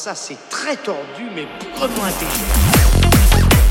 ça, c'est très tordu, mais bougrement intelligent.